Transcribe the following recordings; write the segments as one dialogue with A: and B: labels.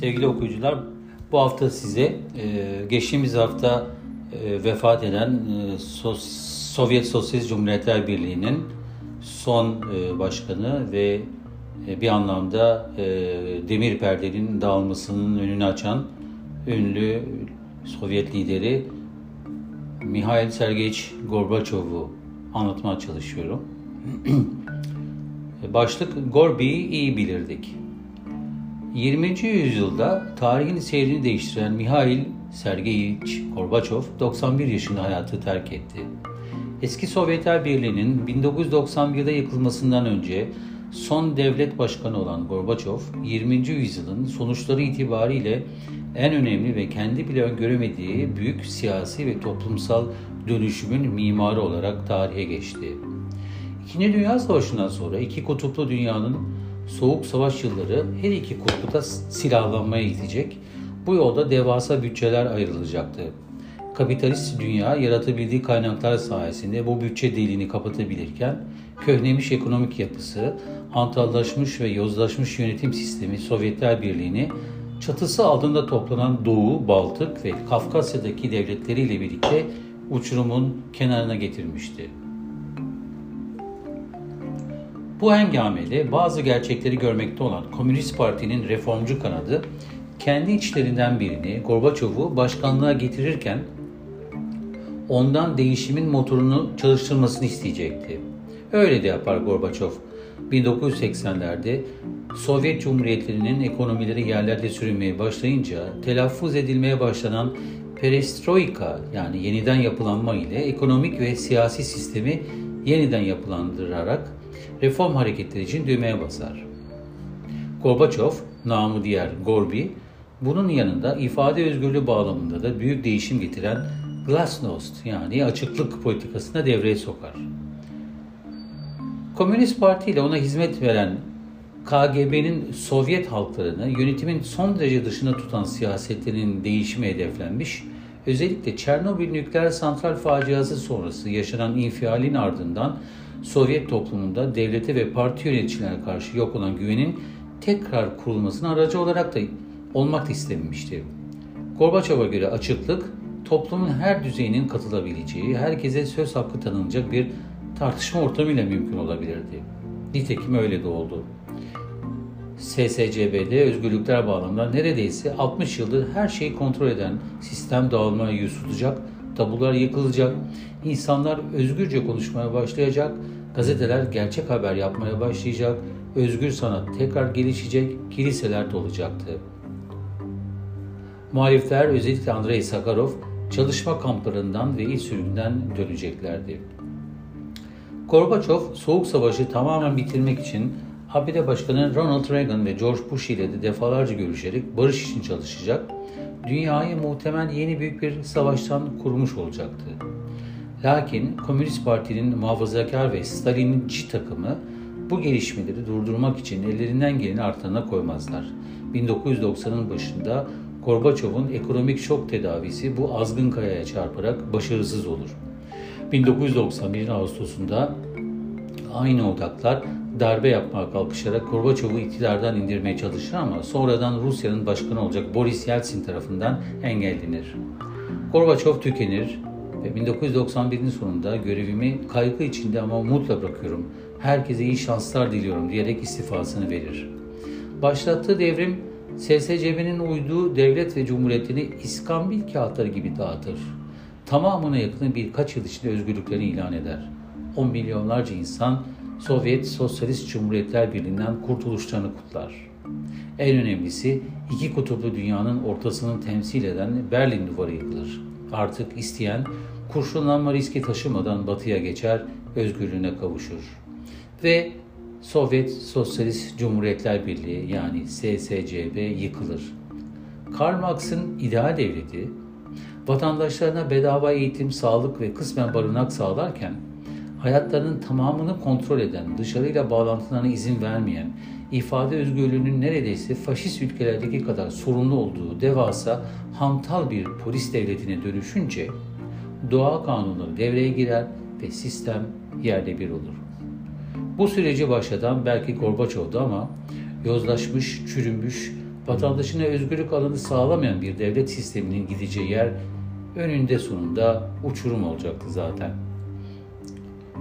A: Sevgili okuyucular, bu hafta size e, geçtiğimiz hafta e, vefat eden e, Sovyet Sosyalist Cumhuriyetler Birliği'nin son e, başkanı ve e, bir anlamda demir perdenin dağılmasının önünü açan ünlü Sovyet lideri Mihail Sergeyevich Gorbaçov'u anlatmaya çalışıyorum. Başlık Gorbi'yi iyi bilirdik. 20. yüzyılda tarihin seyrini değiştiren Mihail Sergeyevich Gorbaçov 91 yaşında hayatı terk etti. Eski Sovyetler Birliği'nin 1991'de yıkılmasından önce son devlet başkanı olan Gorbaçov, 20. yüzyılın sonuçları itibariyle en önemli ve kendi bile öngöremediği büyük siyasi ve toplumsal dönüşümün mimarı olarak tarihe geçti. İkinci Dünya Savaşı'ndan sonra iki kutuplu dünyanın soğuk savaş yılları her iki kutupta silahlanmaya gidecek. Bu yolda devasa bütçeler ayrılacaktı. Kapitalist dünya yaratabildiği kaynaklar sayesinde bu bütçe deliğini kapatabilirken köhnemiş ekonomik yapısı, hantallaşmış ve yozlaşmış yönetim sistemi Sovyetler Birliği'ni çatısı altında toplanan Doğu, Baltık ve Kafkasya'daki devletleriyle birlikte uçurumun kenarına getirmişti. Bu hengamede bazı gerçekleri görmekte olan Komünist Parti'nin reformcu kanadı kendi içlerinden birini Gorbaçov'u başkanlığa getirirken ondan değişimin motorunu çalıştırmasını isteyecekti. Öyle de yapar Gorbaçov. 1980'lerde Sovyet Cumhuriyetlerinin ekonomileri yerlerde sürünmeye başlayınca telaffuz edilmeye başlanan perestroika yani yeniden yapılanma ile ekonomik ve siyasi sistemi yeniden yapılandırarak reform hareketleri için düğmeye basar. Gorbaçov, namı diğer Gorbi, bunun yanında ifade özgürlüğü bağlamında da büyük değişim getiren glasnost yani açıklık politikasına devreye sokar. Komünist Parti ile ona hizmet veren KGB'nin Sovyet halklarını yönetimin son derece dışında tutan siyasetlerinin değişimi hedeflenmiş, özellikle Çernobil nükleer santral faciası sonrası yaşanan infialin ardından Sovyet toplumunda devlete ve parti yöneticilerine karşı yok olan güvenin tekrar kurulmasına aracı olarak da olmak da istenmişti. Gorbaçov'a göre açıklık, toplumun her düzeyinin katılabileceği, herkese söz hakkı tanınacak bir tartışma ortamıyla mümkün olabilirdi. Nitekim öyle de oldu. SSCB'de özgürlükler bağlamında neredeyse 60 yıldır her şeyi kontrol eden sistem dağılmaya yüz tutacak, tabular yıkılacak, insanlar özgürce konuşmaya başlayacak, gazeteler gerçek haber yapmaya başlayacak, özgür sanat tekrar gelişecek, kiliseler dolacaktı. Muhalifler özellikle Andrei Sakharov çalışma kamplarından ve iç sürgünden döneceklerdi. Gorbaçov Soğuk Savaşı tamamen bitirmek için ABD Başkanı Ronald Reagan ve George Bush ile de defalarca görüşerek barış için çalışacak, dünyayı muhtemel yeni büyük bir savaştan kurmuş olacaktı. Lakin Komünist Parti'nin muhafazakar ve Stalinci takımı bu gelişmeleri durdurmak için ellerinden geleni artlarına koymazlar. 1990'ın başında Gorbaçov'un ekonomik şok tedavisi bu azgın kayaya çarparak başarısız olur. 1991 Ağustos'unda aynı odaklar darbe yapmaya kalkışarak Gorbaçov'u iktidardan indirmeye çalışır ama sonradan Rusya'nın başkanı olacak Boris Yeltsin tarafından engellenir. Gorbaçov tükenir ve 1991'in sonunda görevimi kaygı içinde ama umutla bırakıyorum. Herkese iyi şanslar diliyorum diyerek istifasını verir. Başlattığı devrim SSCB'nin uyduğu devlet ve cumhuriyetini iskambil kağıtları gibi dağıtır. Tamamına yakını birkaç yıl içinde özgürlüklerini ilan eder. 10 milyonlarca insan Sovyet Sosyalist Cumhuriyetler Birliği'nden kurtuluşlarını kutlar. En önemlisi iki kutuplu dünyanın ortasını temsil eden Berlin Duvarı yıkılır. Artık isteyen kurşunlanma riski taşımadan batıya geçer, özgürlüğüne kavuşur. Ve Sovyet Sosyalist Cumhuriyetler Birliği yani SSCB yıkılır. Karl Marx'ın ideal devleti vatandaşlarına bedava eğitim, sağlık ve kısmen barınak sağlarken hayatlarının tamamını kontrol eden, dışarıyla bağlantılarına izin vermeyen, ifade özgürlüğünün neredeyse faşist ülkelerdeki kadar sorunlu olduğu devasa hantal bir polis devletine dönüşünce doğa kanunu devreye girer ve sistem yerde bir olur. Bu süreci başlatan belki Gorbaçov'du ama yozlaşmış, çürümüş, vatandaşına özgürlük alanı sağlamayan bir devlet sisteminin gideceği yer önünde sonunda uçurum olacaktı zaten.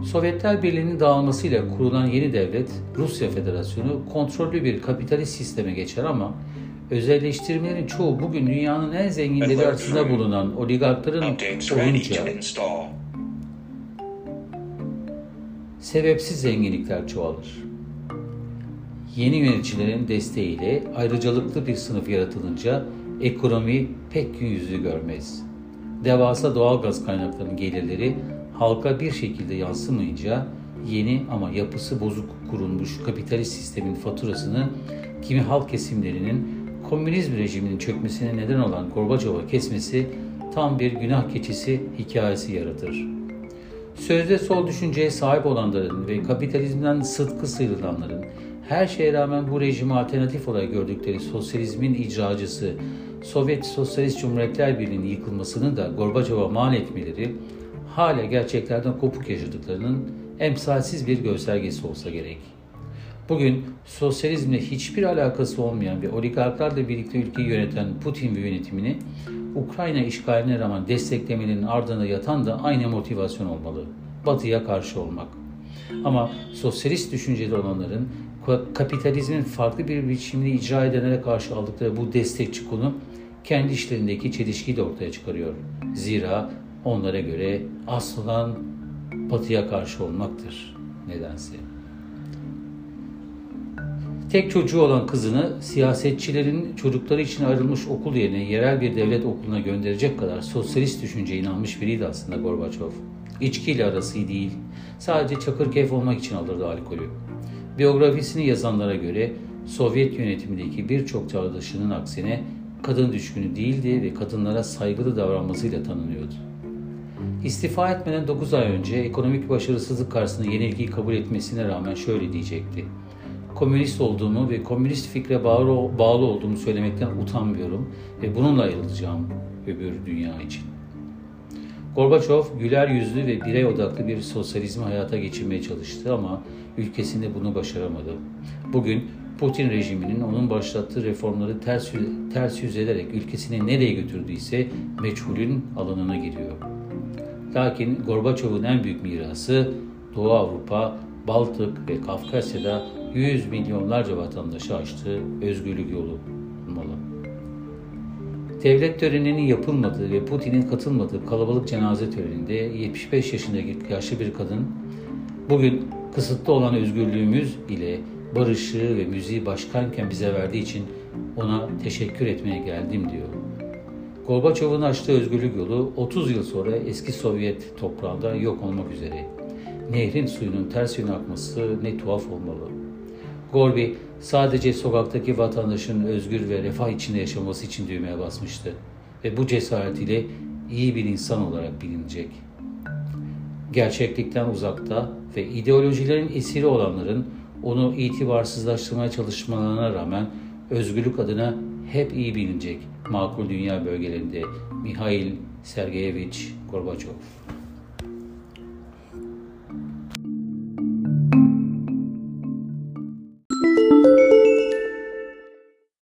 A: Sovyetler Birliği'nin dağılmasıyla kurulan yeni devlet Rusya Federasyonu kontrollü bir kapitalist sisteme geçer ama özelleştirmelerin çoğu bugün dünyanın en zenginleri arasında bulunan oligarkların olunca sebepsiz zenginlikler çoğalır. Yeni yöneticilerin desteğiyle ayrıcalıklı bir sınıf yaratılınca ekonomi pek yüzü görmez. Devasa doğal gaz kaynaklarının gelirleri halka bir şekilde yansımayınca yeni ama yapısı bozuk kurulmuş kapitalist sistemin faturasını kimi halk kesimlerinin komünizm rejiminin çökmesine neden olan Gorbaçov'a kesmesi tam bir günah keçisi hikayesi yaratır. Sözde sol düşünceye sahip olanların ve kapitalizmden sıtkı sıyrılanların her şeye rağmen bu rejimi alternatif olarak gördükleri sosyalizmin icracısı Sovyet Sosyalist Cumhuriyetler Birliği'nin yıkılmasını da Gorbaçov'a mal etmeleri hala gerçeklerden kopuk yaşadıklarının emsalsiz bir göstergesi olsa gerek. Bugün sosyalizmle hiçbir alakası olmayan ve oligarklarla birlikte ülkeyi yöneten Putin ve yönetimini Ukrayna işgaline rağmen desteklemenin ardında yatan da aynı motivasyon olmalı. Batı'ya karşı olmak. Ama sosyalist düşünceli olanların kapitalizmin farklı bir biçimini icra edenlere karşı aldıkları bu destekçi konu kendi işlerindeki çelişkiyi de ortaya çıkarıyor. Zira onlara göre asıl olan batıya karşı olmaktır nedense. Tek çocuğu olan kızını siyasetçilerin çocukları için ayrılmış okul yerine yerel bir devlet okuluna gönderecek kadar sosyalist düşünceye inanmış biriydi aslında Gorbaçov. İçkiyle arası değil. Sadece çakır keyif olmak için alırdı alkolü. Biyografisini yazanlara göre Sovyet yönetimindeki birçok çağdaşının aksine kadın düşkünü değildi ve kadınlara saygılı davranmasıyla tanınıyordu. İstifa etmeden 9 ay önce ekonomik başarısızlık karşısında yenilgiyi kabul etmesine rağmen şöyle diyecekti. Komünist olduğumu ve komünist fikre bağlı, olduğumu söylemekten utanmıyorum ve bununla ayrılacağım öbür dünya için. Gorbaçov güler yüzlü ve birey odaklı bir sosyalizmi hayata geçirmeye çalıştı ama ülkesinde bunu başaramadı. Bugün Putin rejiminin onun başlattığı reformları ters, ters yüz ederek ülkesini nereye götürdüyse meçhulün alanına giriyor. Lakin Gorbaçov'un en büyük mirası Doğu Avrupa, Baltık ve Kafkasya'da yüz milyonlarca vatandaşı açtığı özgürlük yolu olmalı. Devlet töreninin yapılmadığı ve Putin'in katılmadığı kalabalık cenaze töreninde 75 yaşındaki yaşlı bir kadın bugün kısıtlı olan özgürlüğümüz ile barışı ve müziği başkanken bize verdiği için ona teşekkür etmeye geldim diyor. Gorbaçov'un açtığı özgürlük yolu 30 yıl sonra eski Sovyet toprağında yok olmak üzere. Nehrin suyunun ters yöne akması ne tuhaf olmalı. Gorbi sadece sokaktaki vatandaşın özgür ve refah içinde yaşaması için düğmeye basmıştı. Ve bu cesaretiyle iyi bir insan olarak bilinecek. Gerçeklikten uzakta ve ideolojilerin esiri olanların onu itibarsızlaştırmaya çalışmalarına rağmen özgürlük adına hep iyi bilinecek makul dünya bölgelerinde Mihail Sergeyevich Gorbaçov.